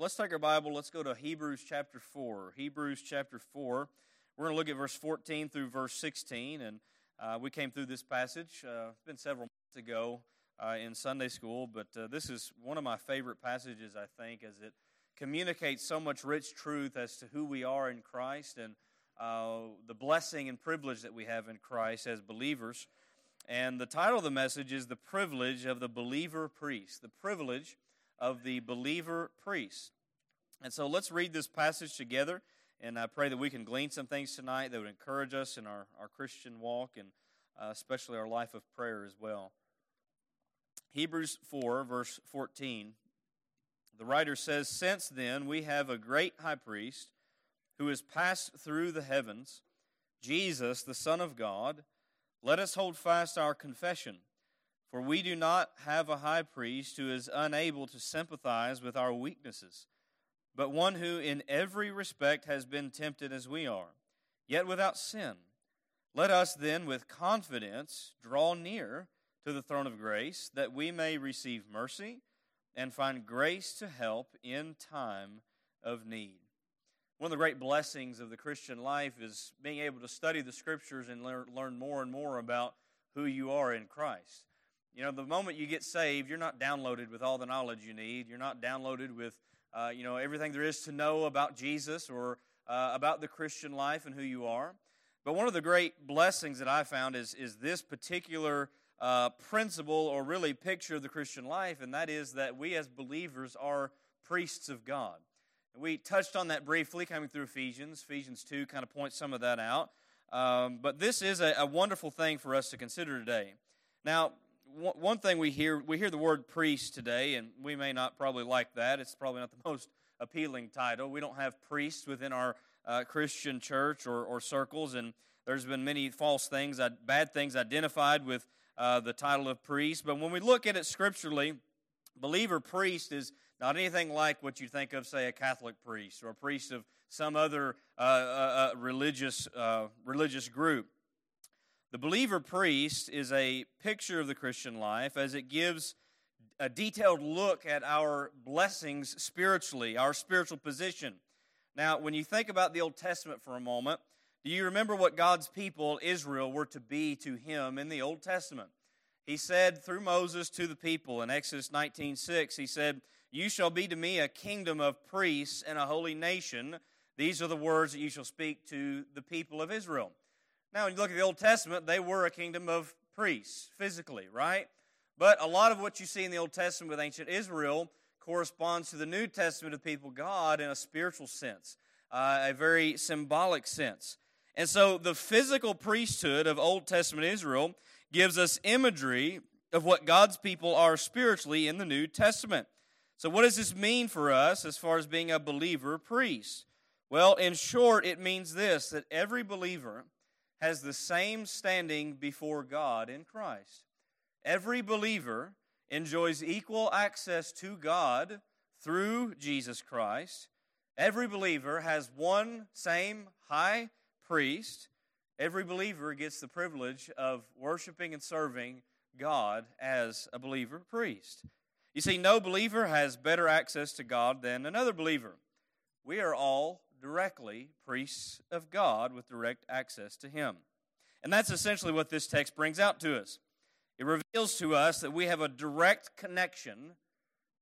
Let's take our Bible. Let's go to Hebrews chapter 4. Hebrews chapter 4. We're going to look at verse 14 through verse 16. And uh, we came through this passage. Uh, it's been several months ago uh, in Sunday school, but uh, this is one of my favorite passages, I think, as it communicates so much rich truth as to who we are in Christ and uh, the blessing and privilege that we have in Christ as believers. And the title of the message is The Privilege of the Believer Priest. The privilege of the believer priest. And so let's read this passage together. And I pray that we can glean some things tonight that would encourage us in our, our Christian walk and uh, especially our life of prayer as well. Hebrews 4, verse 14. The writer says, Since then we have a great high priest who has passed through the heavens, Jesus, the Son of God, let us hold fast our confession. For we do not have a high priest who is unable to sympathize with our weaknesses, but one who in every respect has been tempted as we are, yet without sin. Let us then with confidence draw near to the throne of grace, that we may receive mercy and find grace to help in time of need. One of the great blessings of the Christian life is being able to study the scriptures and learn more and more about who you are in Christ. You know, the moment you get saved, you're not downloaded with all the knowledge you need. You're not downloaded with, uh, you know, everything there is to know about Jesus or uh, about the Christian life and who you are. But one of the great blessings that I found is, is this particular uh, principle or really picture of the Christian life, and that is that we as believers are priests of God. And we touched on that briefly coming through Ephesians. Ephesians 2 kind of points some of that out. Um, but this is a, a wonderful thing for us to consider today. Now, one thing we hear we hear the word priest today, and we may not probably like that. It's probably not the most appealing title. We don't have priests within our uh, Christian church or, or, circles, and there's been many false things, bad things identified with uh, the title of priest. But when we look at it scripturally, believer priest is not anything like what you think of, say, a Catholic priest or a priest of some other uh, uh, uh religious uh, religious group. The believer priest is a picture of the Christian life as it gives a detailed look at our blessings spiritually, our spiritual position. Now, when you think about the Old Testament for a moment, do you remember what God's people, Israel, were to be to him in the Old Testament? He said through Moses to the people in Exodus 19:6, he said, "You shall be to me a kingdom of priests and a holy nation. These are the words that you shall speak to the people of Israel." Now, when you look at the Old Testament, they were a kingdom of priests, physically, right? But a lot of what you see in the Old Testament with ancient Israel corresponds to the New Testament of people God in a spiritual sense, uh, a very symbolic sense. And so the physical priesthood of Old Testament Israel gives us imagery of what God's people are spiritually in the New Testament. So, what does this mean for us as far as being a believer priest? Well, in short, it means this that every believer has the same standing before God in Christ. Every believer enjoys equal access to God through Jesus Christ. Every believer has one same high priest. Every believer gets the privilege of worshiping and serving God as a believer priest. You see, no believer has better access to God than another believer. We are all directly priests of God with direct access to Him. And that's essentially what this text brings out to us. It reveals to us that we have a direct connection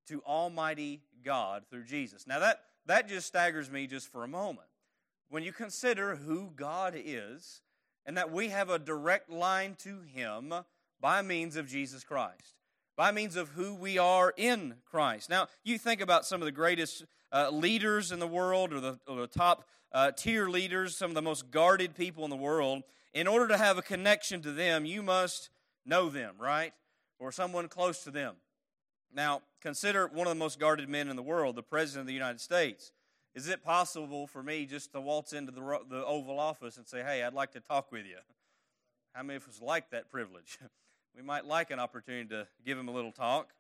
to Almighty God through Jesus. Now, that, that just staggers me just for a moment. When you consider who God is and that we have a direct line to Him by means of Jesus Christ, by means of who we are in Christ. Now, you think about some of the greatest uh, leaders in the world or the, or the top uh, tier leaders, some of the most guarded people in the world. In order to have a connection to them, you must know them, right? Or someone close to them. Now, consider one of the most guarded men in the world, the President of the United States. Is it possible for me just to waltz into the, the Oval Office and say, hey, I'd like to talk with you? How many of us like that privilege? we might like an opportunity to give him a little talk.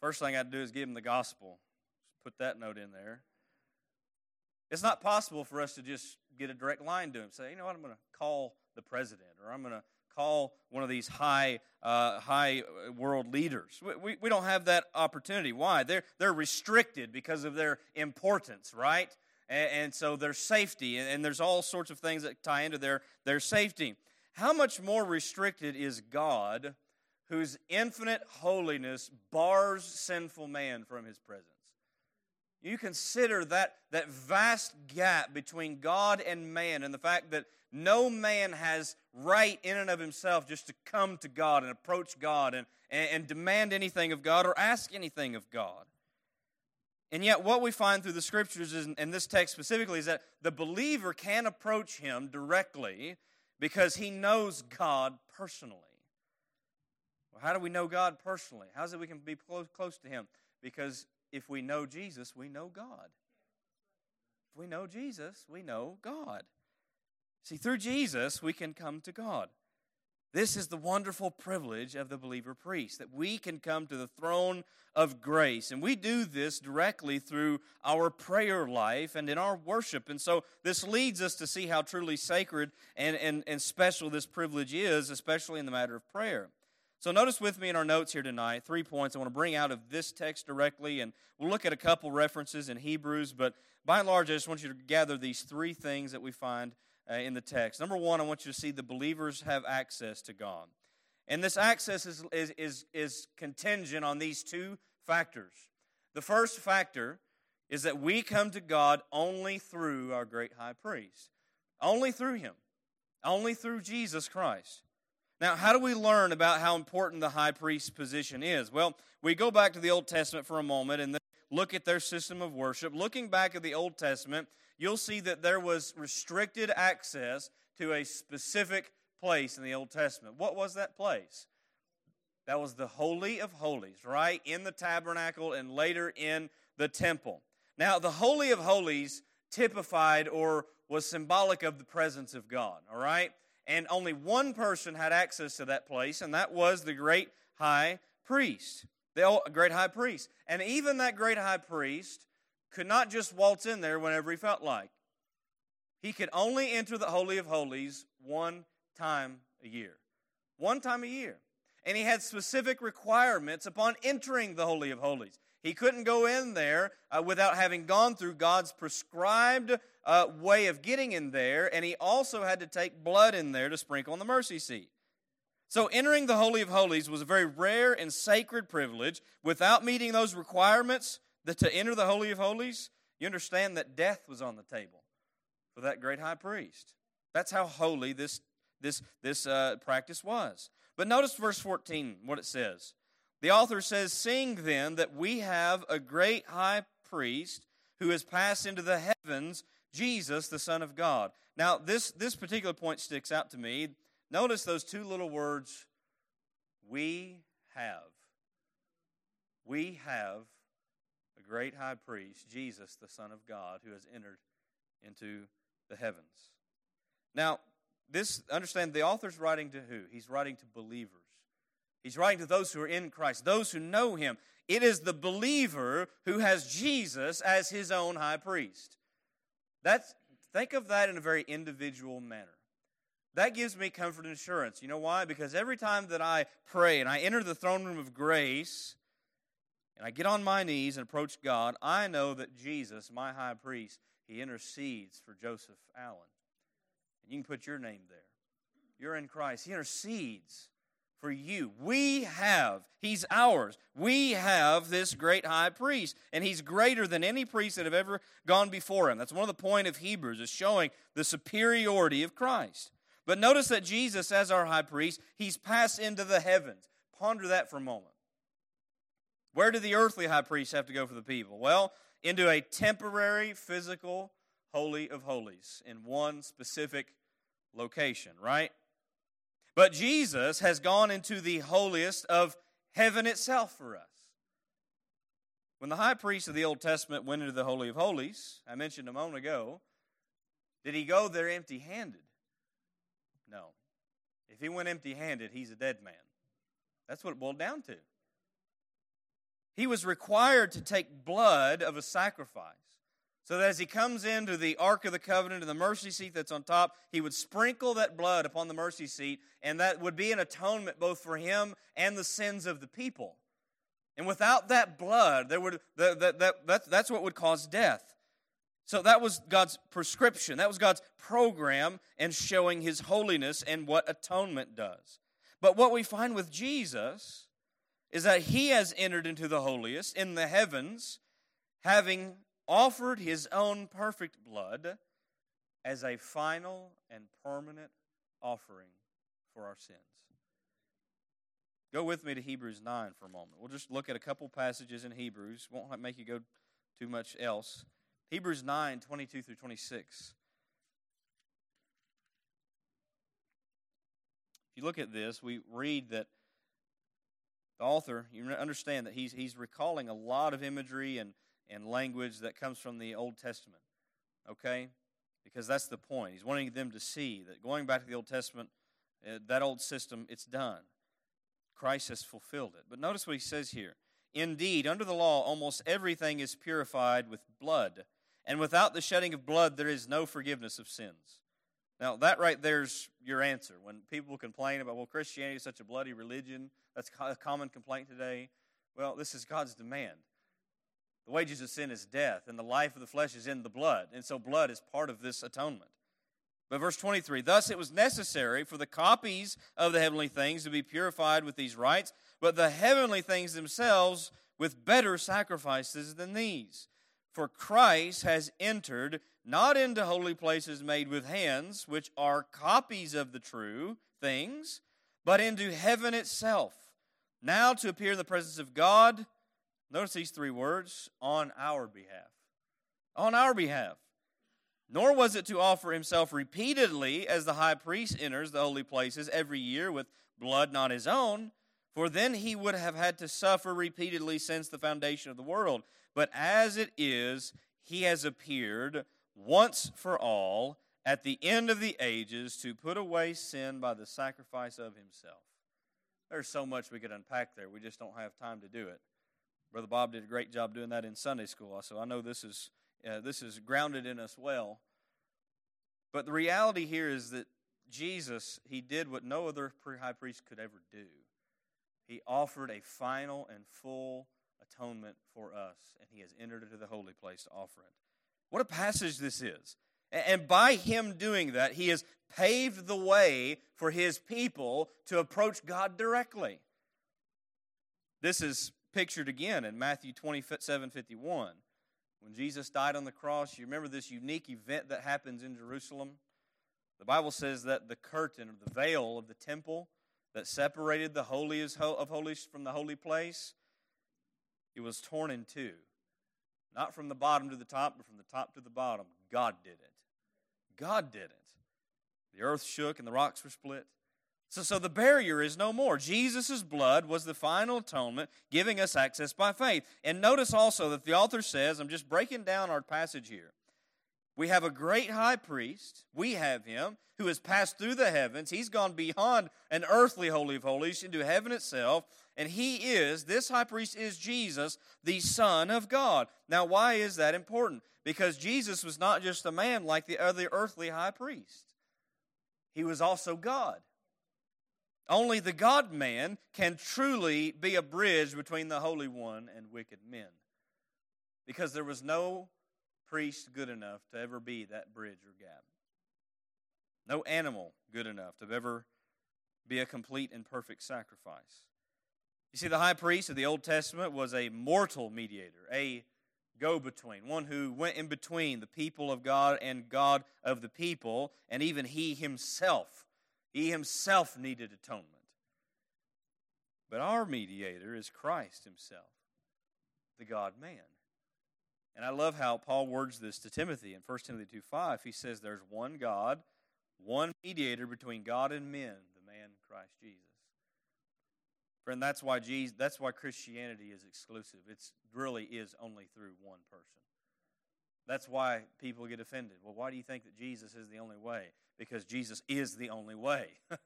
First thing I'd do is give him the gospel. Just put that note in there. It's not possible for us to just get a direct line to him. Say, you know what, I'm going to call the president, or I'm going to call one of these high, uh, high world leaders. We, we, we don't have that opportunity. Why? They're, they're restricted because of their importance, right? And, and so their safety, and, and there's all sorts of things that tie into their, their safety. How much more restricted is God, whose infinite holiness bars sinful man from his presence? You consider that, that vast gap between God and man and the fact that no man has right in and of himself just to come to God and approach God and, and, and demand anything of God or ask anything of God. And yet, what we find through the scriptures, is, and this text specifically, is that the believer can approach him directly because he knows God personally. Well, how do we know God personally? How is it we can be close, close to him? Because if we know Jesus, we know God. If we know Jesus, we know God. See, through Jesus, we can come to God. This is the wonderful privilege of the believer priest, that we can come to the throne of grace. And we do this directly through our prayer life and in our worship. And so this leads us to see how truly sacred and, and, and special this privilege is, especially in the matter of prayer. So, notice with me in our notes here tonight three points I want to bring out of this text directly, and we'll look at a couple references in Hebrews, but by and large, I just want you to gather these three things that we find uh, in the text. Number one, I want you to see the believers have access to God. And this access is, is, is, is contingent on these two factors. The first factor is that we come to God only through our great high priest, only through him, only through Jesus Christ. Now, how do we learn about how important the high priest position is? Well, we go back to the Old Testament for a moment and look at their system of worship. Looking back at the Old Testament, you'll see that there was restricted access to a specific place in the Old Testament. What was that place? That was the Holy of Holies, right? In the tabernacle and later in the temple. Now, the Holy of Holies typified or was symbolic of the presence of God, all right? and only one person had access to that place, and that was the great high priest. The great high priest. And even that great high priest could not just waltz in there whenever he felt like. He could only enter the Holy of Holies one time a year. One time a year. And he had specific requirements upon entering the Holy of Holies. He couldn't go in there uh, without having gone through God's prescribed uh, way of getting in there, and he also had to take blood in there to sprinkle on the mercy seat. So, entering the Holy of Holies was a very rare and sacred privilege. Without meeting those requirements that to enter the Holy of Holies, you understand that death was on the table for that great high priest. That's how holy this, this, this uh, practice was. But notice verse 14, what it says. The author says, Seeing then that we have a great high priest who has passed into the heavens, Jesus, the Son of God. Now, this, this particular point sticks out to me. Notice those two little words, we have. We have great high priest, Jesus, the Son of God, who has entered into the heavens. Now, this understand the author's writing to who? He's writing to believers. He's writing to those who are in Christ, those who know him. It is the believer who has Jesus as his own high priest. That's, think of that in a very individual manner. That gives me comfort and assurance. You know why? Because every time that I pray and I enter the throne room of grace and I get on my knees and approach God, I know that Jesus, my high priest, he intercedes for Joseph Allen. And you can put your name there. You're in Christ. He intercedes for you. We have, he's ours. We have this great high priest, and he's greater than any priest that have ever gone before him. That's one of the point of Hebrews, is showing the superiority of Christ. But notice that Jesus, as our high priest, he's passed into the heavens. Ponder that for a moment. Where did the earthly high priest have to go for the people? Well, into a temporary physical holy of holies in one specific location, right? But Jesus has gone into the holiest of heaven itself for us. When the high priest of the Old Testament went into the Holy of Holies, I mentioned a moment ago, did he go there empty handed? No. If he went empty handed, he's a dead man. That's what it boiled down to. He was required to take blood of a sacrifice. So that as he comes into the Ark of the Covenant and the mercy seat that's on top, he would sprinkle that blood upon the mercy seat, and that would be an atonement both for him and the sins of the people. And without that blood, there would, that, that, that, that's, that's what would cause death. So that was God's prescription. That was God's program and showing his holiness and what atonement does. But what we find with Jesus is that he has entered into the holiest in the heavens, having offered his own perfect blood as a final and permanent offering for our sins. Go with me to Hebrews 9 for a moment. We'll just look at a couple passages in Hebrews. Won't make you go too much else. Hebrews 9 22 through 26. If you look at this, we read that the author, you understand that he's, he's recalling a lot of imagery and and language that comes from the Old Testament. Okay? Because that's the point. He's wanting them to see that going back to the Old Testament, uh, that old system, it's done. Christ has fulfilled it. But notice what he says here. Indeed, under the law, almost everything is purified with blood, and without the shedding of blood, there is no forgiveness of sins. Now, that right there's your answer. When people complain about, well, Christianity is such a bloody religion, that's a common complaint today. Well, this is God's demand. The wages of sin is death, and the life of the flesh is in the blood. And so blood is part of this atonement. But verse 23 Thus it was necessary for the copies of the heavenly things to be purified with these rites, but the heavenly things themselves with better sacrifices than these. For Christ has entered not into holy places made with hands, which are copies of the true things, but into heaven itself, now to appear in the presence of God Notice these three words on our behalf. On our behalf. Nor was it to offer himself repeatedly as the high priest enters the holy places every year with blood not his own, for then he would have had to suffer repeatedly since the foundation of the world. But as it is, he has appeared once for all at the end of the ages to put away sin by the sacrifice of himself. There's so much we could unpack there. We just don't have time to do it. Brother Bob did a great job doing that in Sunday school, so I know this is uh, this is grounded in us well. But the reality here is that Jesus, he did what no other high priest could ever do. He offered a final and full atonement for us, and he has entered into the holy place to offer it. What a passage this is. And by him doing that, he has paved the way for his people to approach God directly. This is pictured again in Matthew 27 51. When Jesus died on the cross, you remember this unique event that happens in Jerusalem? The Bible says that the curtain or the veil of the temple that separated the holy of holies from the holy place, it was torn in two. Not from the bottom to the top, but from the top to the bottom. God did it. God did it. The earth shook and the rocks were split. So, so the barrier is no more. Jesus' blood was the final atonement, giving us access by faith. And notice also that the author says, I'm just breaking down our passage here. We have a great high priest, we have him, who has passed through the heavens. He's gone beyond an earthly holy of holies into heaven itself. And he is, this high priest is Jesus, the Son of God. Now, why is that important? Because Jesus was not just a man like the other earthly high priest, he was also God. Only the God man can truly be a bridge between the Holy One and wicked men. Because there was no priest good enough to ever be that bridge or gap. No animal good enough to ever be a complete and perfect sacrifice. You see, the high priest of the Old Testament was a mortal mediator, a go between, one who went in between the people of God and God of the people, and even he himself he himself needed atonement. But our mediator is Christ himself, the God man. And I love how Paul words this to Timothy in 1 Timothy 2 5. He says, There's one God, one mediator between God and men, the man Christ Jesus. Friend, that's why Jesus, that's why Christianity is exclusive. It really is only through one person. That's why people get offended. Well, why do you think that Jesus is the only way? Because Jesus is the only way.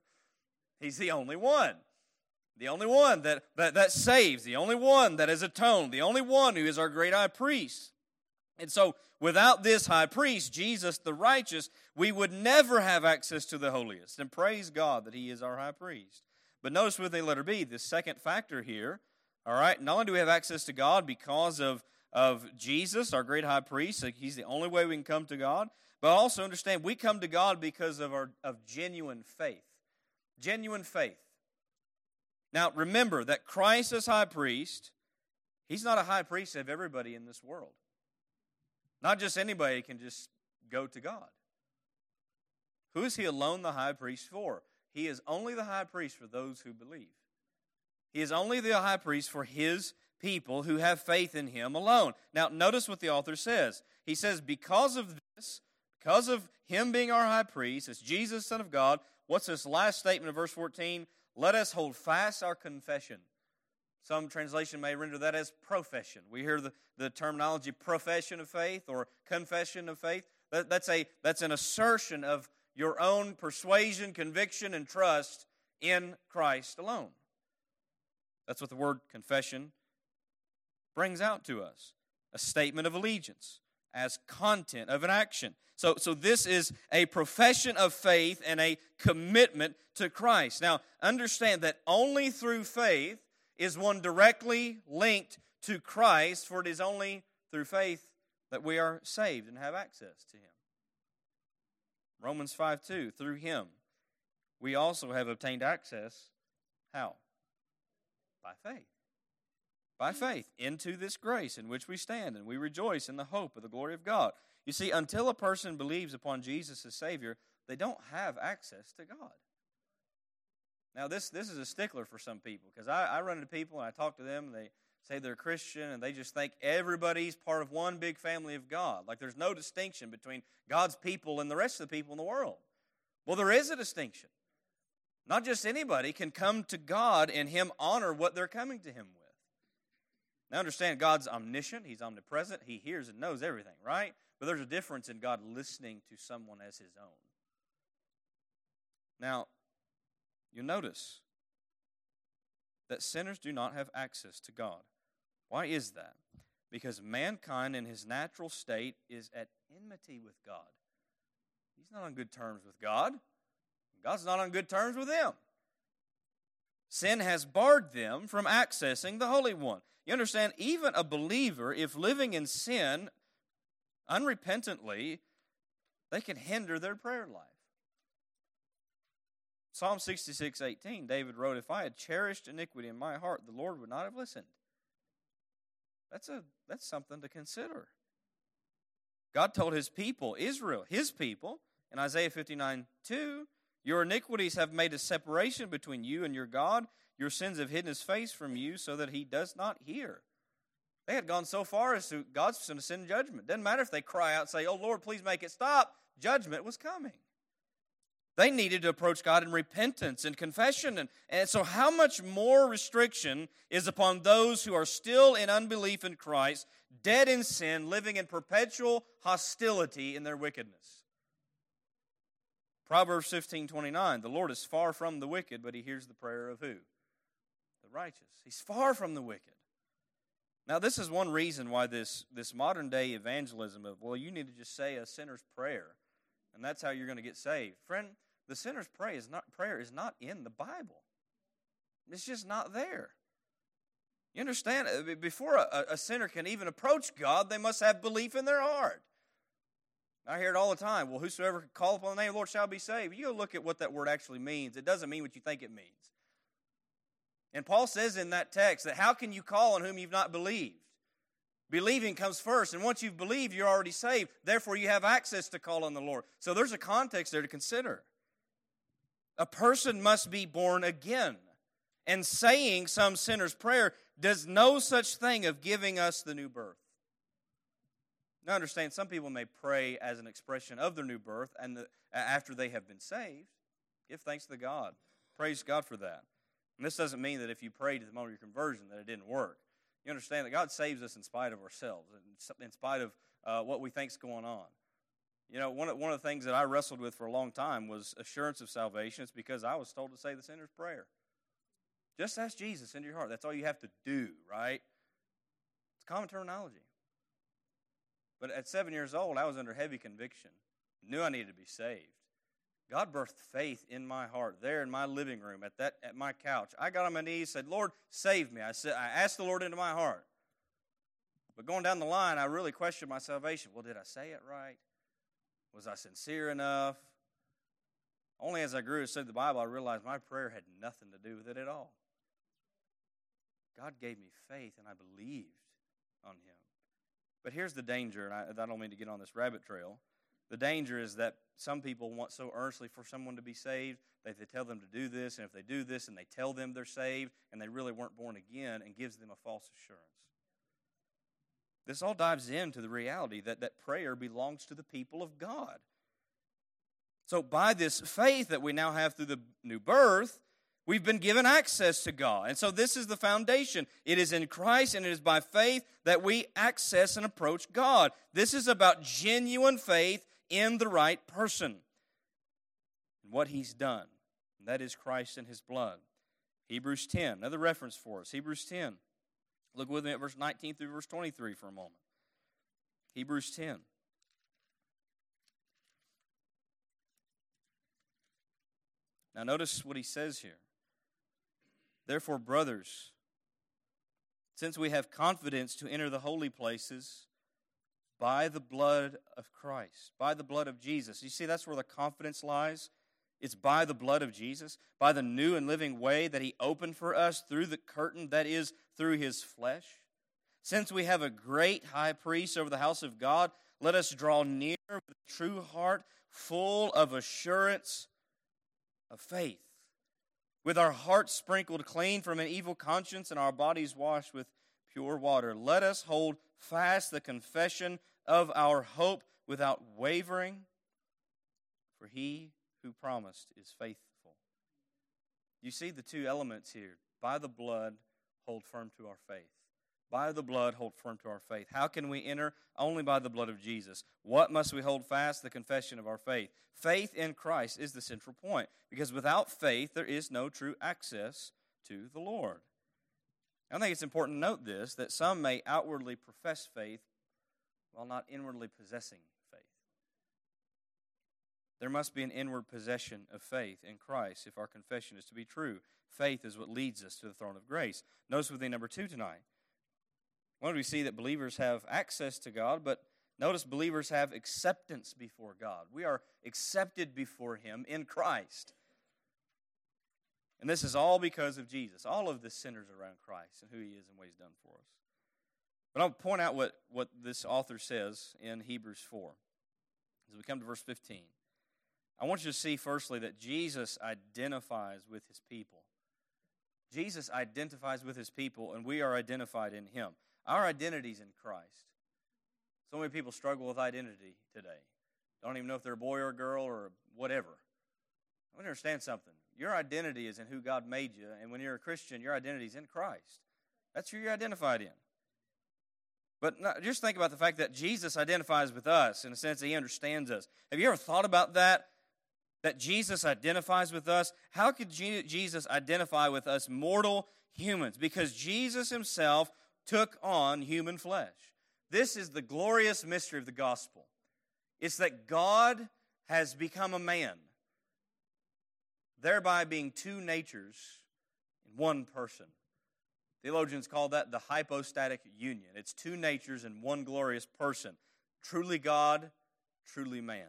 He's the only one. The only one that, that, that saves, the only one that has atoned, the only one who is our great high priest. And so, without this high priest, Jesus the righteous, we would never have access to the holiest. And praise God that he is our high priest. But notice with a letter B, the second factor here, all right, not only do we have access to God because of, of Jesus, our great high priest, he's the only way we can come to God, but also understand we come to God because of, our, of genuine faith. Genuine faith. Now, remember that Christ as high priest, he's not a high priest of everybody in this world. Not just anybody can just go to God. Who is he alone the high priest for? He is only the high priest for those who believe. He is only the high priest for his people who have faith in him alone. Now, notice what the author says. He says, Because of this, because of him being our high priest, as Jesus, Son of God, what's this last statement of verse 14? Let us hold fast our confession. Some translation may render that as profession. We hear the, the terminology profession of faith or confession of faith. That, that's, a, that's an assertion of your own persuasion, conviction, and trust in Christ alone. That's what the word confession brings out to us a statement of allegiance as content of an action. So, so this is a profession of faith and a commitment to Christ. Now, understand that only through faith is one directly linked to Christ, for it is only through faith that we are saved and have access to Him. Romans 5 2, through Him, we also have obtained access. How? By faith. By faith into this grace in which we stand, and we rejoice in the hope of the glory of God. You see, until a person believes upon Jesus as Savior, they don't have access to God. Now, this, this is a stickler for some people because I, I run into people and I talk to them and they say they're Christian and they just think everybody's part of one big family of God. Like there's no distinction between God's people and the rest of the people in the world. Well, there is a distinction. Not just anybody can come to God and Him honor what they're coming to Him with. Now, understand God's omniscient, He's omnipresent, He hears and knows everything, right? But there's a difference in God listening to someone as His own. Now, you notice that sinners do not have access to God. Why is that? Because mankind in his natural state is at enmity with God. He's not on good terms with God. God's not on good terms with them. Sin has barred them from accessing the Holy One. You understand, even a believer, if living in sin unrepentantly, they can hinder their prayer life. Psalm 66, 18, David wrote, If I had cherished iniquity in my heart, the Lord would not have listened. That's, a, that's something to consider. God told his people, Israel, his people, in Isaiah 59, 2, Your iniquities have made a separation between you and your God. Your sins have hidden his face from you so that he does not hear. They had gone so far as to God's going to send judgment. Doesn't matter if they cry out say, Oh Lord, please make it stop. Judgment was coming. They needed to approach God in repentance and confession. And, and so, how much more restriction is upon those who are still in unbelief in Christ, dead in sin, living in perpetual hostility in their wickedness? Proverbs 15 29 The Lord is far from the wicked, but he hears the prayer of who? The righteous. He's far from the wicked. Now, this is one reason why this, this modern day evangelism of, well, you need to just say a sinner's prayer and that's how you're going to get saved. Friend, the sinner's prayer is not prayer is not in the Bible. It's just not there. You understand? Uh, before a, a sinner can even approach God, they must have belief in their heart. I hear it all the time. Well, whosoever call upon the name of the Lord shall be saved. You go look at what that word actually means. It doesn't mean what you think it means. And Paul says in that text that how can you call on whom you've not believed? Believing comes first, and once you've believed, you're already saved. Therefore, you have access to call on the Lord. So there's a context there to consider. A person must be born again. And saying some sinner's prayer does no such thing of giving us the new birth. Now, understand, some people may pray as an expression of their new birth and the, after they have been saved. Give thanks to God. Praise God for that. And this doesn't mean that if you prayed at the moment of your conversion that it didn't work. You understand that God saves us in spite of ourselves, in spite of uh, what we think's going on. You know, one of, one of the things that I wrestled with for a long time was assurance of salvation. It's because I was told to say the sinner's prayer. Just ask Jesus into your heart. That's all you have to do, right? It's common terminology. But at seven years old, I was under heavy conviction, knew I needed to be saved. God birthed faith in my heart there in my living room at that at my couch. I got on my knees, said, "Lord, save me." I said, I asked the Lord into my heart. But going down the line, I really questioned my salvation. Well, did I say it right? Was I sincere enough? Only as I grew to study the Bible, I realized my prayer had nothing to do with it at all. God gave me faith, and I believed on Him. But here's the danger, and I, I don't mean to get on this rabbit trail. The danger is that some people want so earnestly for someone to be saved that they tell them to do this, and if they do this and they tell them they're saved and they really weren't born again, and gives them a false assurance. This all dives into the reality that, that prayer belongs to the people of God. So, by this faith that we now have through the new birth, we've been given access to God. And so, this is the foundation. It is in Christ and it is by faith that we access and approach God. This is about genuine faith in the right person and what he's done. That is Christ and his blood. Hebrews 10, another reference for us. Hebrews 10. Look with me at verse 19 through verse 23 for a moment. Hebrews 10. Now, notice what he says here. Therefore, brothers, since we have confidence to enter the holy places by the blood of Christ, by the blood of Jesus. You see, that's where the confidence lies. It's by the blood of Jesus, by the new and living way that He opened for us through the curtain that is through His flesh. Since we have a great high priest over the house of God, let us draw near with a true heart, full of assurance of faith, with our hearts sprinkled clean from an evil conscience and our bodies washed with pure water. Let us hold fast the confession of our hope without wavering, for he who promised is faithful. You see the two elements here. By the blood, hold firm to our faith. By the blood, hold firm to our faith. How can we enter? Only by the blood of Jesus. What must we hold fast? The confession of our faith. Faith in Christ is the central point because without faith, there is no true access to the Lord. I think it's important to note this that some may outwardly profess faith while not inwardly possessing. There must be an inward possession of faith in Christ if our confession is to be true. Faith is what leads us to the throne of grace. Notice with me number two tonight. One, we see that believers have access to God, but notice believers have acceptance before God. We are accepted before Him in Christ. And this is all because of Jesus. All of this centers around Christ and who He is and what He's done for us. But I'll point out what, what this author says in Hebrews 4 as we come to verse 15. I want you to see, firstly, that Jesus identifies with his people. Jesus identifies with his people, and we are identified in him. Our identity is in Christ. So many people struggle with identity today. Don't even know if they're a boy or a girl or whatever. I want to understand something. Your identity is in who God made you, and when you're a Christian, your identity is in Christ. That's who you're identified in. But not, just think about the fact that Jesus identifies with us in a sense that he understands us. Have you ever thought about that? That Jesus identifies with us? How could Jesus identify with us mortal humans? Because Jesus himself took on human flesh. This is the glorious mystery of the gospel. It's that God has become a man, thereby being two natures in one person. Theologians call that the hypostatic union. It's two natures in one glorious person truly God, truly man.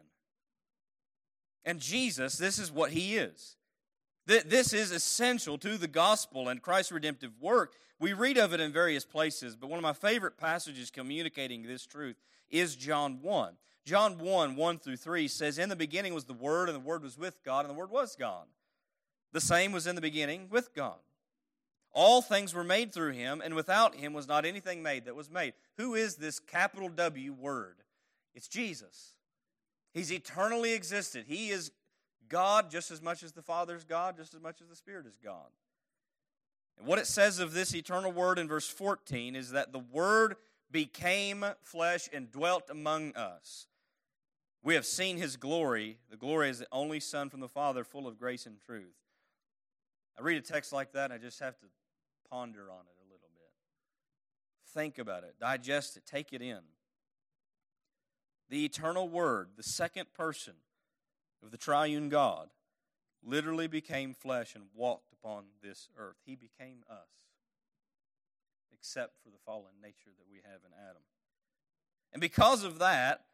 And Jesus, this is what he is. This is essential to the gospel and Christ's redemptive work. We read of it in various places, but one of my favorite passages communicating this truth is John 1. John 1, 1 through 3 says, In the beginning was the Word, and the Word was with God, and the Word was God. The same was in the beginning with God. All things were made through him, and without him was not anything made that was made. Who is this capital W word? It's Jesus. He's eternally existed. He is God just as much as the Father is God, just as much as the Spirit is God. And what it says of this eternal word in verse 14 is that the word became flesh and dwelt among us. We have seen his glory. The glory is the only Son from the Father, full of grace and truth. I read a text like that, and I just have to ponder on it a little bit. Think about it, digest it, take it in. The eternal Word, the second person of the triune God, literally became flesh and walked upon this earth. He became us, except for the fallen nature that we have in Adam. And because of that,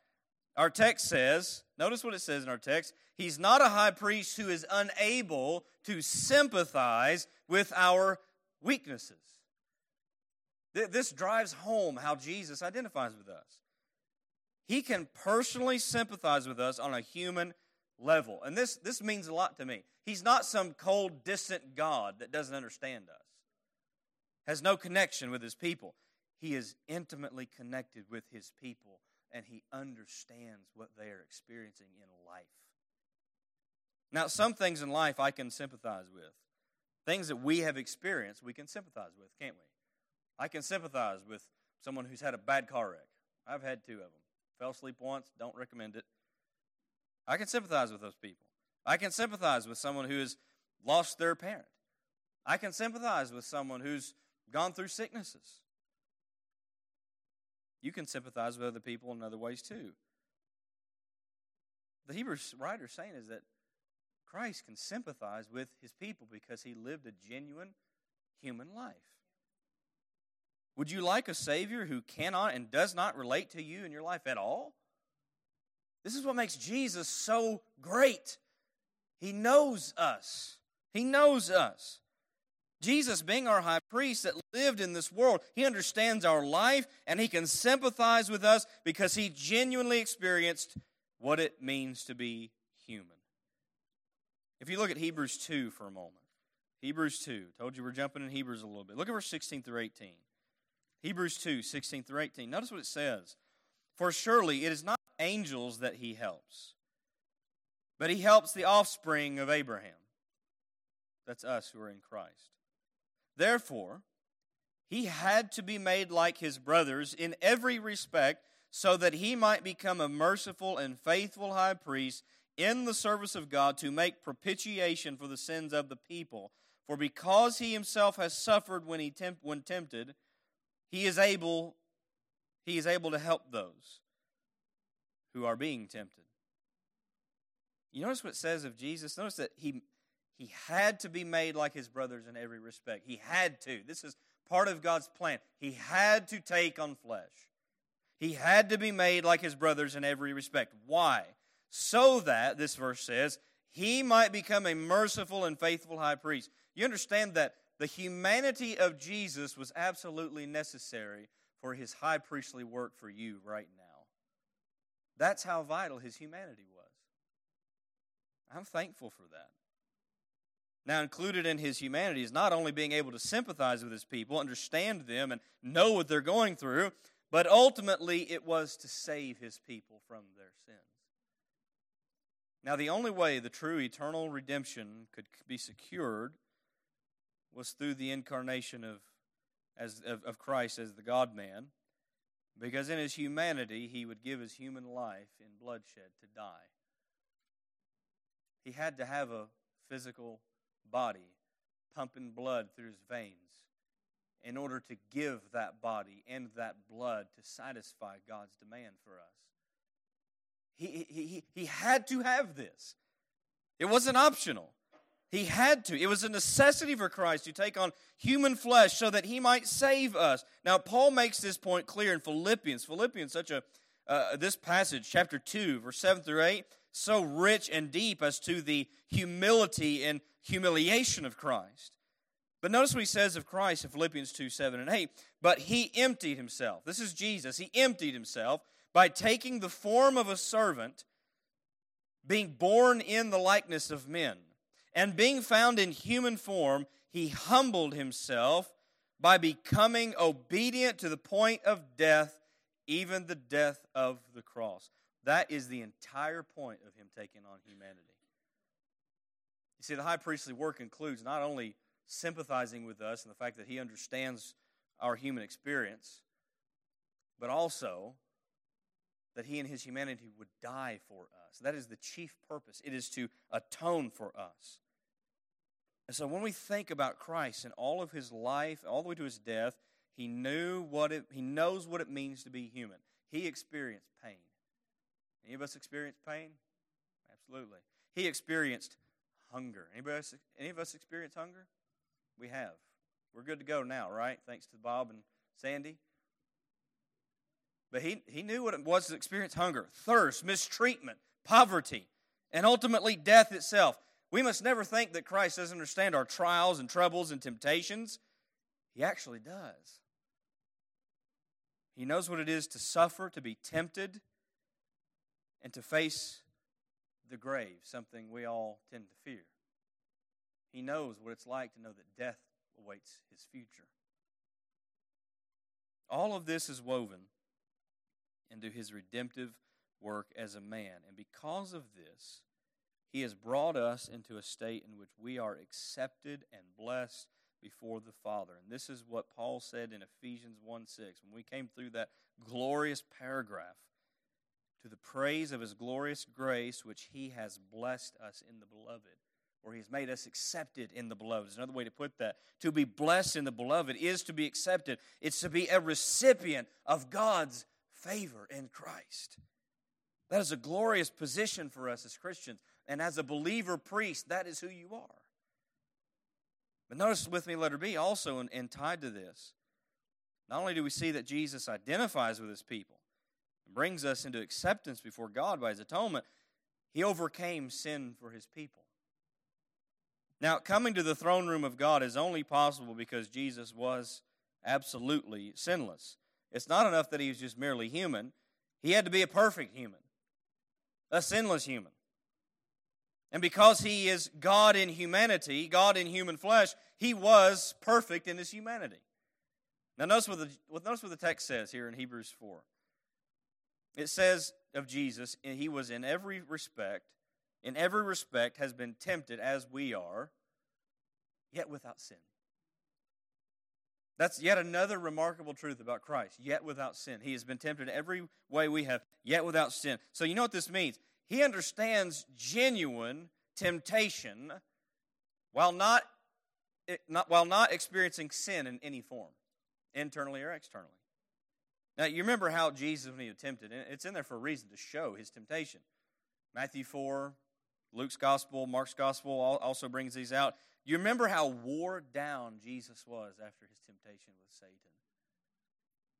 our text says, notice what it says in our text, he's not a high priest who is unable to sympathize with our weaknesses. This drives home how Jesus identifies with us. He can personally sympathize with us on a human level. And this, this means a lot to me. He's not some cold, distant God that doesn't understand us, has no connection with his people. He is intimately connected with his people, and he understands what they are experiencing in life. Now, some things in life I can sympathize with. Things that we have experienced, we can sympathize with, can't we? I can sympathize with someone who's had a bad car wreck. I've had two of them. Fell asleep once, don't recommend it. I can sympathize with those people. I can sympathize with someone who has lost their parent. I can sympathize with someone who's gone through sicknesses. You can sympathize with other people in other ways too. The Hebrew writer is saying is that Christ can sympathize with his people because he lived a genuine human life. Would you like a Savior who cannot and does not relate to you in your life at all? This is what makes Jesus so great. He knows us. He knows us. Jesus, being our high priest that lived in this world, he understands our life and he can sympathize with us because he genuinely experienced what it means to be human. If you look at Hebrews 2 for a moment, Hebrews 2, told you we're jumping in Hebrews a little bit. Look at verse 16 through 18. Hebrews 2, 16 through 18. Notice what it says. For surely it is not angels that he helps, but he helps the offspring of Abraham. That's us who are in Christ. Therefore, he had to be made like his brothers in every respect, so that he might become a merciful and faithful high priest in the service of God to make propitiation for the sins of the people. For because he himself has suffered when, he temp- when tempted, he is able he is able to help those who are being tempted. You notice what it says of Jesus? Notice that he he had to be made like his brothers in every respect. He had to. This is part of God's plan. He had to take on flesh. He had to be made like his brothers in every respect. Why? So that, this verse says, he might become a merciful and faithful high priest. You understand that the humanity of Jesus was absolutely necessary for his high priestly work for you right now. That's how vital his humanity was. I'm thankful for that. Now, included in his humanity is not only being able to sympathize with his people, understand them, and know what they're going through, but ultimately it was to save his people from their sins. Now, the only way the true eternal redemption could be secured was through the incarnation of, as, of, of Christ as the God man, because in his humanity, he would give his human life in bloodshed to die. He had to have a physical body pumping blood through his veins in order to give that body and that blood to satisfy God's demand for us. He, he, he, he had to have this, it wasn't optional. He had to. It was a necessity for Christ to take on human flesh so that he might save us. Now, Paul makes this point clear in Philippians. Philippians, such a uh, this passage, chapter 2, verse 7 through 8, so rich and deep as to the humility and humiliation of Christ. But notice what he says of Christ in Philippians 2 7 and 8. But he emptied himself. This is Jesus. He emptied himself by taking the form of a servant, being born in the likeness of men. And being found in human form, he humbled himself by becoming obedient to the point of death, even the death of the cross. That is the entire point of him taking on humanity. You see, the high priestly work includes not only sympathizing with us and the fact that he understands our human experience, but also that he and his humanity would die for us. That is the chief purpose. It is to atone for us. And so when we think about Christ and all of his life, all the way to his death, he knew what it he knows what it means to be human. He experienced pain. Any of us experience pain? Absolutely. He experienced hunger. Anybody else, any of us experience hunger? We have. We're good to go now, right? Thanks to Bob and Sandy. But he, he knew what it was to experience hunger, thirst, mistreatment, poverty, and ultimately death itself. We must never think that Christ doesn't understand our trials and troubles and temptations. He actually does. He knows what it is to suffer, to be tempted, and to face the grave, something we all tend to fear. He knows what it's like to know that death awaits his future. All of this is woven into his redemptive work as a man. And because of this, he has brought us into a state in which we are accepted and blessed before the Father. And this is what Paul said in Ephesians 1 6. When we came through that glorious paragraph, to the praise of his glorious grace, which he has blessed us in the beloved, or he has made us accepted in the beloved. Is another way to put that. To be blessed in the beloved is to be accepted, it's to be a recipient of God's favor in Christ. That is a glorious position for us as Christians. And as a believer priest, that is who you are. But notice with me, letter B, also, and, and tied to this. Not only do we see that Jesus identifies with his people and brings us into acceptance before God by his atonement, he overcame sin for his people. Now, coming to the throne room of God is only possible because Jesus was absolutely sinless. It's not enough that he was just merely human, he had to be a perfect human, a sinless human. And because he is God in humanity, God in human flesh, he was perfect in his humanity. Now, notice what the, notice what the text says here in Hebrews 4. It says of Jesus, he was in every respect, in every respect, has been tempted as we are, yet without sin. That's yet another remarkable truth about Christ, yet without sin. He has been tempted every way we have, yet without sin. So, you know what this means? He understands genuine temptation while not, eh, not, while not experiencing sin in any form, internally or externally. Now, you remember how Jesus, when he was tempted, it's in there for a reason to show his temptation. Matthew 4, Luke's gospel, Mark's gospel also brings these out. You remember how wore down Jesus was after his temptation with Satan?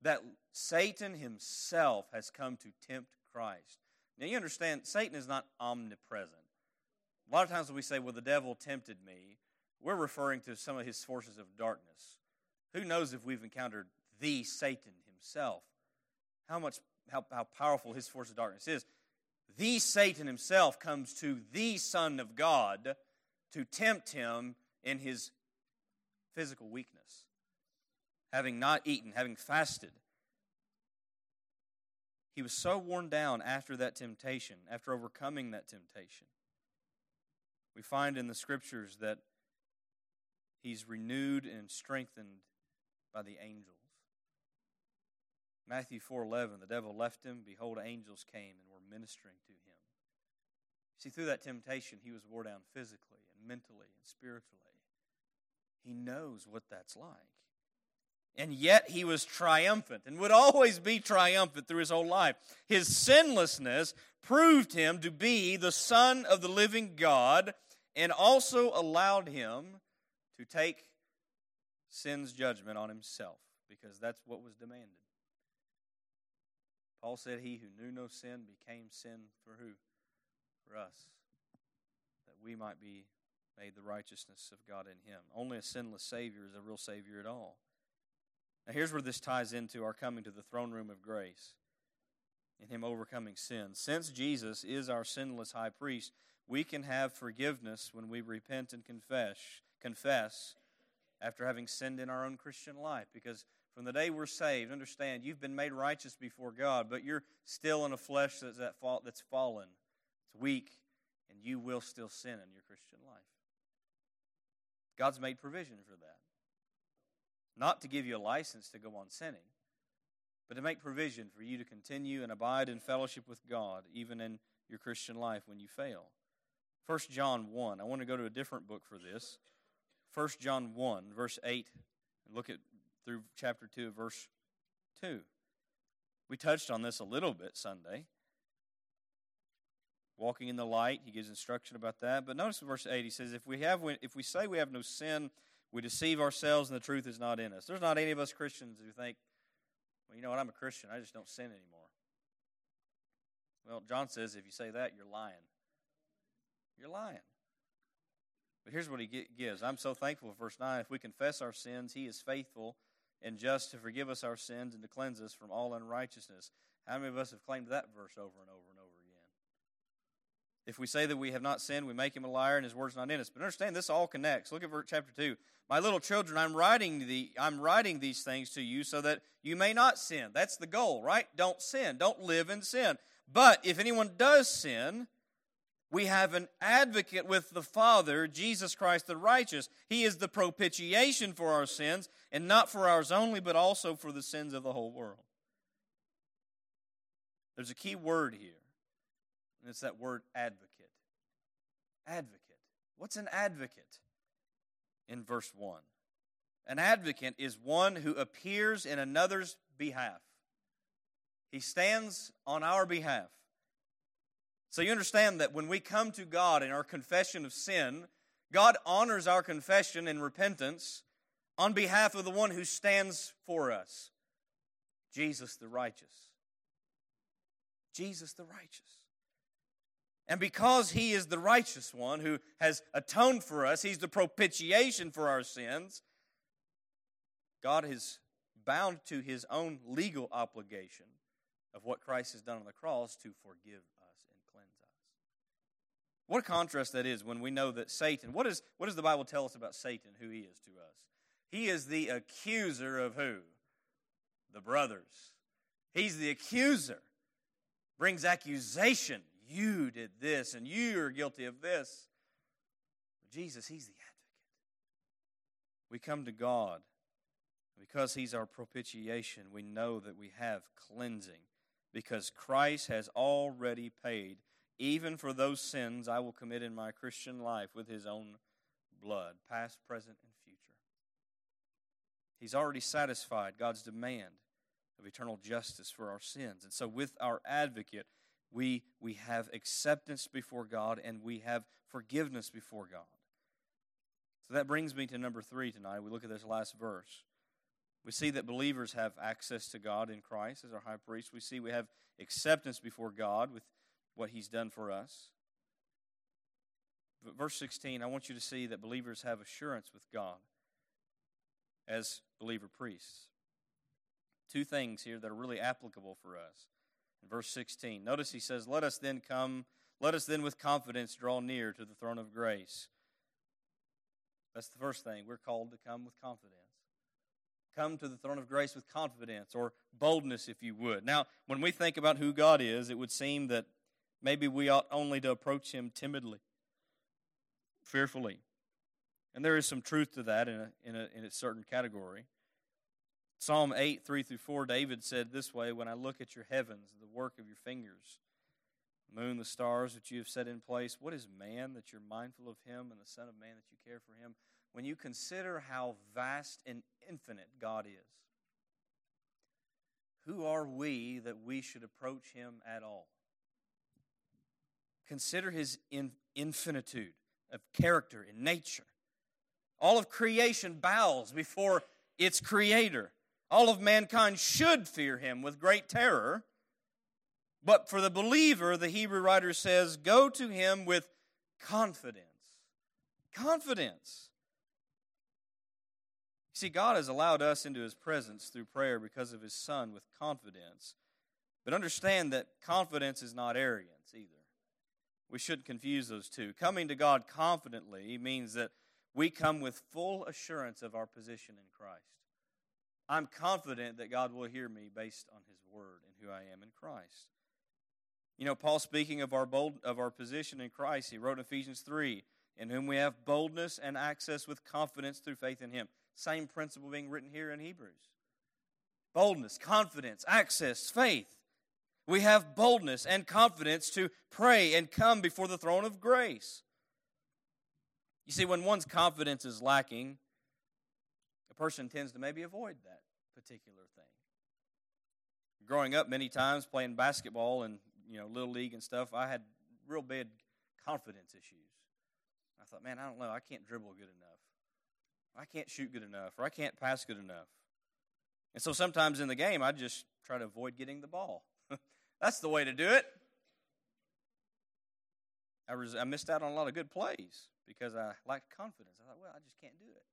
That Satan himself has come to tempt Christ. Now, you understand, Satan is not omnipresent. A lot of times when we say, well, the devil tempted me, we're referring to some of his forces of darkness. Who knows if we've encountered the Satan himself? How much, how, how powerful his force of darkness is. The Satan himself comes to the Son of God to tempt him in his physical weakness, having not eaten, having fasted. He was so worn down after that temptation, after overcoming that temptation. We find in the scriptures that he's renewed and strengthened by the angels. Matthew 4:11 the devil left him behold angels came and were ministering to him. See through that temptation he was worn down physically mentally and spiritually. He knows what that's like and yet he was triumphant and would always be triumphant through his whole life. His sinlessness proved him to be the Son of the living God and also allowed him to take sin's judgment on himself because that's what was demanded. Paul said, He who knew no sin became sin for who? For us, that we might be made the righteousness of God in him. Only a sinless Savior is a real Savior at all. Now, here's where this ties into our coming to the throne room of grace and Him overcoming sin. Since Jesus is our sinless high priest, we can have forgiveness when we repent and confess, confess after having sinned in our own Christian life. Because from the day we're saved, understand you've been made righteous before God, but you're still in a flesh that's, that fall, that's fallen, it's weak, and you will still sin in your Christian life. God's made provision for that not to give you a license to go on sinning, but to make provision for you to continue and abide in fellowship with God, even in your Christian life when you fail. 1 John 1. I want to go to a different book for this. 1 John 1, verse 8, and look at through chapter 2, verse 2. We touched on this a little bit Sunday. Walking in the light. He gives instruction about that. But notice in verse 8, he says, if we, have, if we say we have no sin, we deceive ourselves and the truth is not in us. There's not any of us Christians who think, well, you know what, I'm a Christian. I just don't sin anymore. Well, John says if you say that, you're lying. You're lying. But here's what he gives. I'm so thankful for verse 9. If we confess our sins, he is faithful and just to forgive us our sins and to cleanse us from all unrighteousness. How many of us have claimed that verse over and over and? If we say that we have not sinned, we make him a liar and his word's not in us. But understand this all connects. Look at verse chapter 2. My little children, I'm writing the I'm writing these things to you so that you may not sin. That's the goal, right? Don't sin. Don't live in sin. But if anyone does sin, we have an advocate with the Father, Jesus Christ the righteous. He is the propitiation for our sins, and not for ours only, but also for the sins of the whole world. There's a key word here, and it's that word advocate. Advocate. What's an advocate? In verse 1. An advocate is one who appears in another's behalf. He stands on our behalf. So you understand that when we come to God in our confession of sin, God honors our confession and repentance on behalf of the one who stands for us Jesus the righteous. Jesus the righteous. And because he is the righteous one who has atoned for us, he's the propitiation for our sins, God is bound to his own legal obligation of what Christ has done on the cross to forgive us and cleanse us. What a contrast that is when we know that Satan, what, is, what does the Bible tell us about Satan, who he is to us? He is the accuser of who? The brothers. He's the accuser. Brings accusation. You did this and you are guilty of this. But Jesus, He's the advocate. We come to God because He's our propitiation. We know that we have cleansing because Christ has already paid, even for those sins I will commit in my Christian life with his own blood, past, present, and future. He's already satisfied God's demand of eternal justice for our sins. And so, with our advocate, we, we have acceptance before God and we have forgiveness before God. So that brings me to number three tonight. We look at this last verse. We see that believers have access to God in Christ as our high priest. We see we have acceptance before God with what he's done for us. But verse 16, I want you to see that believers have assurance with God as believer priests. Two things here that are really applicable for us. Verse 16, notice he says, Let us then come, let us then with confidence draw near to the throne of grace. That's the first thing. We're called to come with confidence come to the throne of grace with confidence or boldness, if you would. Now, when we think about who God is, it would seem that maybe we ought only to approach Him timidly, fearfully. And there is some truth to that in a, in a, in a certain category. Psalm 8, 3 through 4, David said this way When I look at your heavens, the work of your fingers, the moon, the stars that you have set in place, what is man that you're mindful of him, and the Son of Man that you care for him? when you consider how vast and infinite God is, who are we that we should approach him at all? Consider his in, infinitude of character and nature. All of creation bows before its creator. All of mankind should fear him with great terror. But for the believer, the Hebrew writer says, go to him with confidence. Confidence. See, God has allowed us into His presence through prayer because of His Son with confidence. But understand that confidence is not arrogance either. We shouldn't confuse those two. Coming to God confidently means that we come with full assurance of our position in Christ. I'm confident that God will hear me based on His Word and who I am in Christ. You know, Paul speaking of our bold of our position in Christ, he wrote in Ephesians 3, in whom we have boldness and access with confidence through faith in him. Same principle being written here in Hebrews boldness, confidence, access, faith. We have boldness and confidence to pray and come before the throne of grace. You see, when one's confidence is lacking, person tends to maybe avoid that particular thing. Growing up, many times playing basketball and you know little league and stuff, I had real bad confidence issues. I thought, man, I don't know. I can't dribble good enough. I can't shoot good enough, or I can't pass good enough. And so sometimes in the game, I just try to avoid getting the ball. That's the way to do it. I, res- I missed out on a lot of good plays because I lacked confidence. I thought, well, I just can't do it.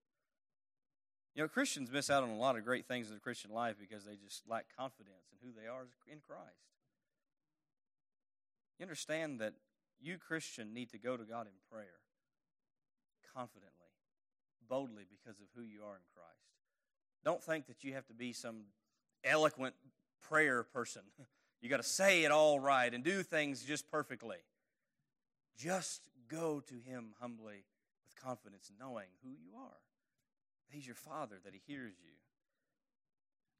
You know, Christians miss out on a lot of great things in the Christian life because they just lack confidence in who they are in Christ. You understand that you, Christian, need to go to God in prayer confidently, boldly because of who you are in Christ. Don't think that you have to be some eloquent prayer person. You got to say it all right and do things just perfectly. Just go to Him humbly with confidence, knowing who you are. He's your Father, that He hears you.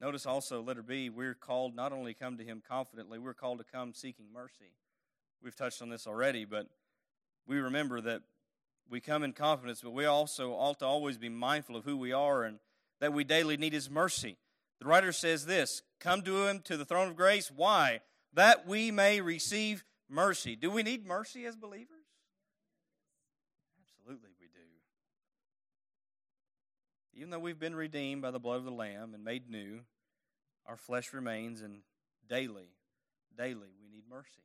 Notice also, letter B, we're called not only come to Him confidently, we're called to come seeking mercy. We've touched on this already, but we remember that we come in confidence, but we also ought to always be mindful of who we are and that we daily need His mercy. The writer says this Come to Him to the throne of grace. Why? That we may receive mercy. Do we need mercy as believers? Absolutely, we do. Even though we've been redeemed by the blood of the Lamb and made new, our flesh remains, and daily, daily, we need mercy.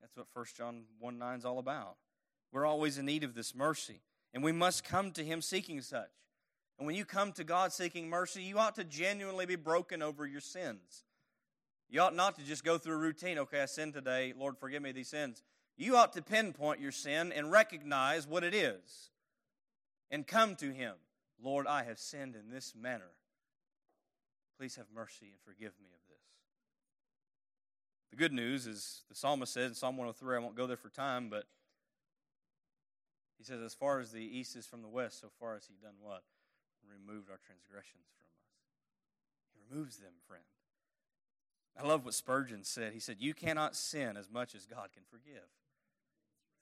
That's what 1 John 1 9 is all about. We're always in need of this mercy, and we must come to Him seeking such. And when you come to God seeking mercy, you ought to genuinely be broken over your sins. You ought not to just go through a routine. Okay, I sinned today. Lord, forgive me these sins. You ought to pinpoint your sin and recognize what it is and come to Him. Lord, I have sinned in this manner. Please have mercy and forgive me of this. The good news is the psalmist says in Psalm 103, I won't go there for time, but he says, As far as the east is from the west, so far as he done what? Removed our transgressions from us. He removes them, friend. I love what Spurgeon said. He said, You cannot sin as much as God can forgive.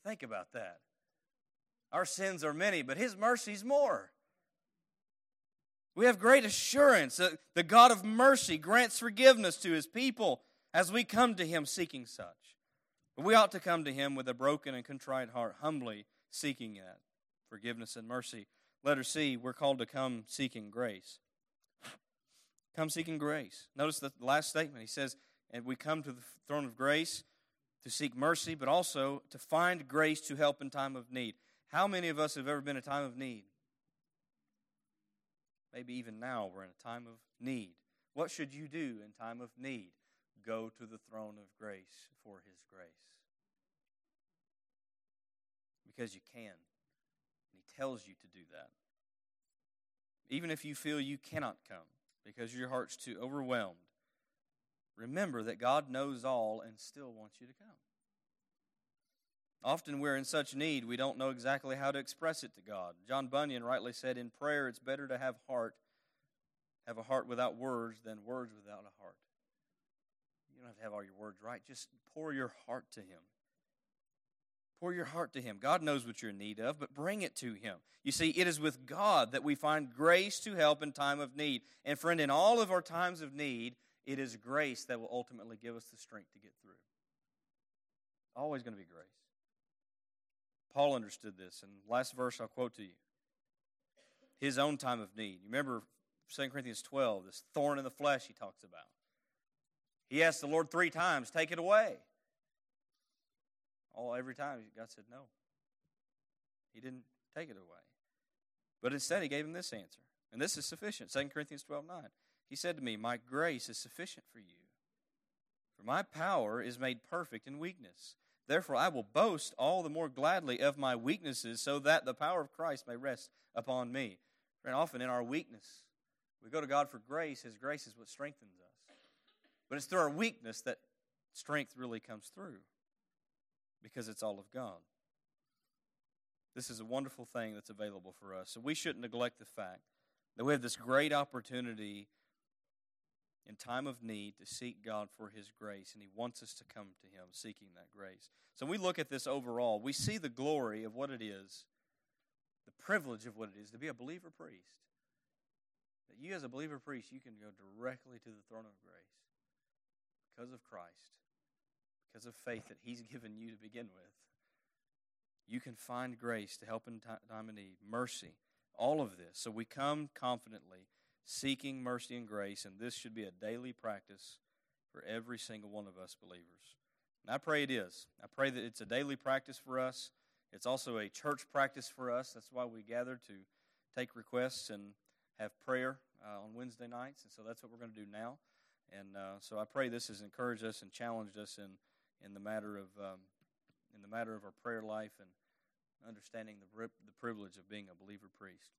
Think about that. Our sins are many, but His mercy's more. We have great assurance that the God of mercy grants forgiveness to His people as we come to Him seeking such. But we ought to come to Him with a broken and contrite heart, humbly seeking that forgiveness and mercy. Letter C, we're called to come seeking grace. Come seeking grace. Notice the last statement. He says, and we come to the throne of grace to seek mercy, but also to find grace to help in time of need. How many of us have ever been in a time of need? Maybe even now we're in a time of need. What should you do in time of need? Go to the throne of grace for his grace. Because you can. And he tells you to do that. Even if you feel you cannot come because your heart's too overwhelmed, remember that God knows all and still wants you to come. Often we're in such need, we don't know exactly how to express it to God. John Bunyan rightly said, In prayer, it's better to have heart, have a heart without words than words without a heart. You don't have to have all your words right. Just pour your heart to Him. Pour your heart to Him. God knows what you're in need of, but bring it to Him. You see, it is with God that we find grace to help in time of need. And friend, in all of our times of need, it is grace that will ultimately give us the strength to get through. Always going to be grace. Paul understood this. And last verse I'll quote to you. His own time of need. You remember 2 Corinthians 12, this thorn in the flesh he talks about. He asked the Lord three times, take it away. All every time God said no. He didn't take it away. But instead he gave him this answer. And this is sufficient. 2 Corinthians 12, 9. He said to me, My grace is sufficient for you. For my power is made perfect in weakness. Therefore, I will boast all the more gladly of my weaknesses, so that the power of Christ may rest upon me. And often in our weakness, we go to God for grace. His grace is what strengthens us. But it's through our weakness that strength really comes through, because it's all of God. This is a wonderful thing that's available for us. So we shouldn't neglect the fact that we have this great opportunity in time of need to seek God for His grace, and He wants us to come to Him seeking that grace. So we look at this overall, we see the glory of what it is, the privilege of what it is to be a believer priest. That you, as a believer priest, you can go directly to the throne of grace because of Christ, because of faith that He's given you to begin with. you can find grace to help in time of need, mercy, all of this. So we come confidently seeking mercy and grace, and this should be a daily practice for every single one of us believers. And I pray it is. I pray that it's a daily practice for us. It's also a church practice for us. That's why we gather to take requests and have prayer uh, on Wednesday nights. And so that's what we're going to do now. And uh, so I pray this has encouraged us and challenged us in, in the matter of um, in the matter of our prayer life and understanding the, the privilege of being a believer priest.